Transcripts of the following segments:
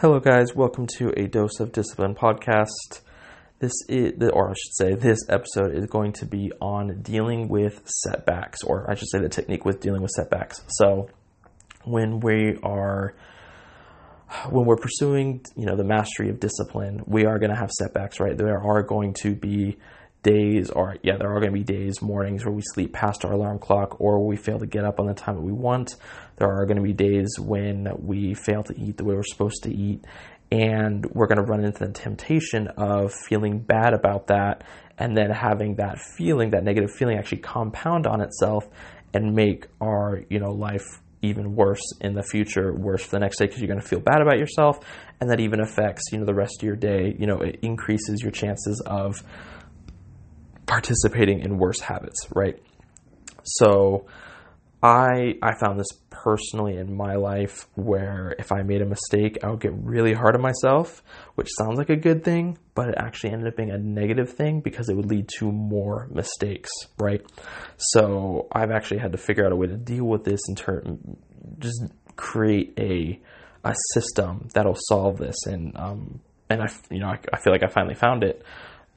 Hello, guys. Welcome to a Dose of Discipline podcast. This is, or I should say, this episode is going to be on dealing with setbacks, or I should say, the technique with dealing with setbacks. So, when we are when we're pursuing, you know, the mastery of discipline, we are going to have setbacks, right? There are going to be days, or yeah, there are going to be days, mornings where we sleep past our alarm clock, or we fail to get up on the time that we want. There are going to be days when we fail to eat the way we're supposed to eat, and we're going to run into the temptation of feeling bad about that, and then having that feeling, that negative feeling, actually compound on itself and make our, you know, life even worse in the future, worse for the next day because you're going to feel bad about yourself, and that even affects you know the rest of your day. You know, it increases your chances of participating in worse habits, right? So I I found this personally in my life where if I made a mistake, I would get really hard on myself, which sounds like a good thing, but it actually ended up being a negative thing because it would lead to more mistakes, right? So I've actually had to figure out a way to deal with this and turn just create a a system that'll solve this and um and I you know I, I feel like I finally found it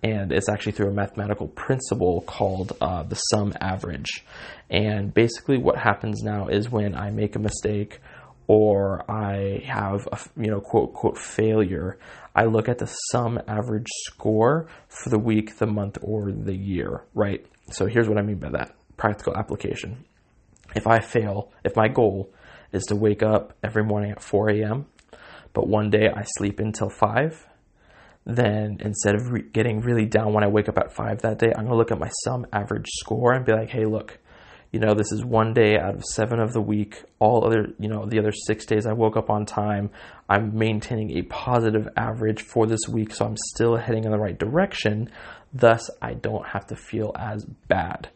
and it's actually through a mathematical principle called uh, the sum average. And basically, what happens now is when I make a mistake or I have a you know quote quote failure, I look at the sum average score for the week, the month, or the year. Right. So here's what I mean by that: practical application. If I fail, if my goal is to wake up every morning at 4 a.m., but one day I sleep until 5, then instead of re- getting really down when I wake up at five that day, I'm to look at my sum average score and be like, hey, look, you know, this is one day out of seven of the week. All other, you know, the other six days I woke up on time. I'm maintaining a positive average for this week, so I'm still heading in the right direction. Thus, I don't have to feel as bad.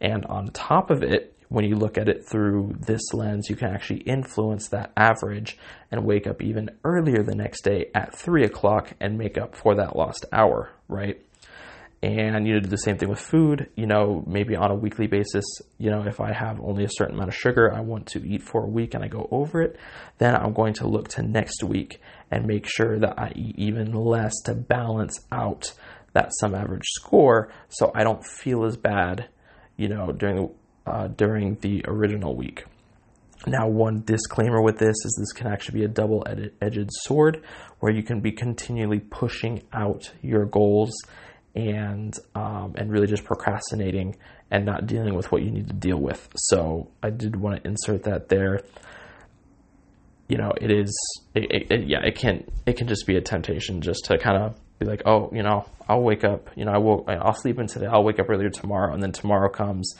And on top of it, when you look at it through this lens, you can actually influence that average and wake up even earlier the next day at three o'clock and make up for that lost hour, right? And you know, do the same thing with food. You know, maybe on a weekly basis, you know, if I have only a certain amount of sugar I want to eat for a week and I go over it, then I'm going to look to next week and make sure that I eat even less to balance out that sum average score so I don't feel as bad, you know, during the uh, during the original week. Now, one disclaimer with this is this can actually be a double edged sword where you can be continually pushing out your goals and um, and really just procrastinating and not dealing with what you need to deal with. So I did want to insert that there. You know, it is it, it, it, yeah, it can it can just be a temptation just to kind of be like, oh, you know, I'll wake up, you know, I will I'll sleep in today, I'll wake up earlier tomorrow, and then tomorrow comes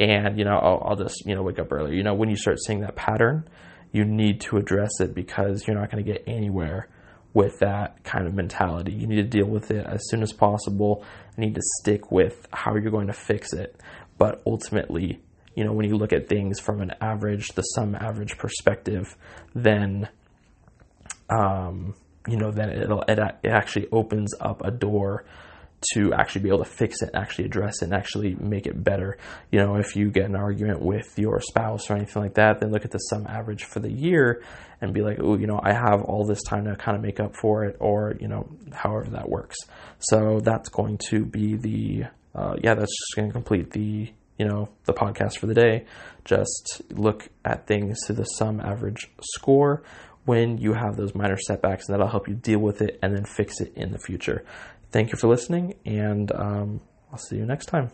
and you know I'll, I'll, just you know wake up earlier. You know when you start seeing that pattern you need to address it because you're not going to get anywhere with that kind of mentality. You need to deal with it as soon as possible. You need to stick with how you're going to fix it. But ultimately you know when you look at things from an average the sum average perspective then um, you know then it'll it, it actually opens up a door to actually be able to fix it, actually address it, and actually make it better. You know, if you get an argument with your spouse or anything like that, then look at the sum average for the year and be like, oh, you know, I have all this time to kind of make up for it, or, you know, however that works. So that's going to be the, uh, yeah, that's just going to complete the, you know, the podcast for the day. Just look at things to the sum average score when you have those minor setbacks, and that'll help you deal with it and then fix it in the future. Thank you for listening, and um, I'll see you next time.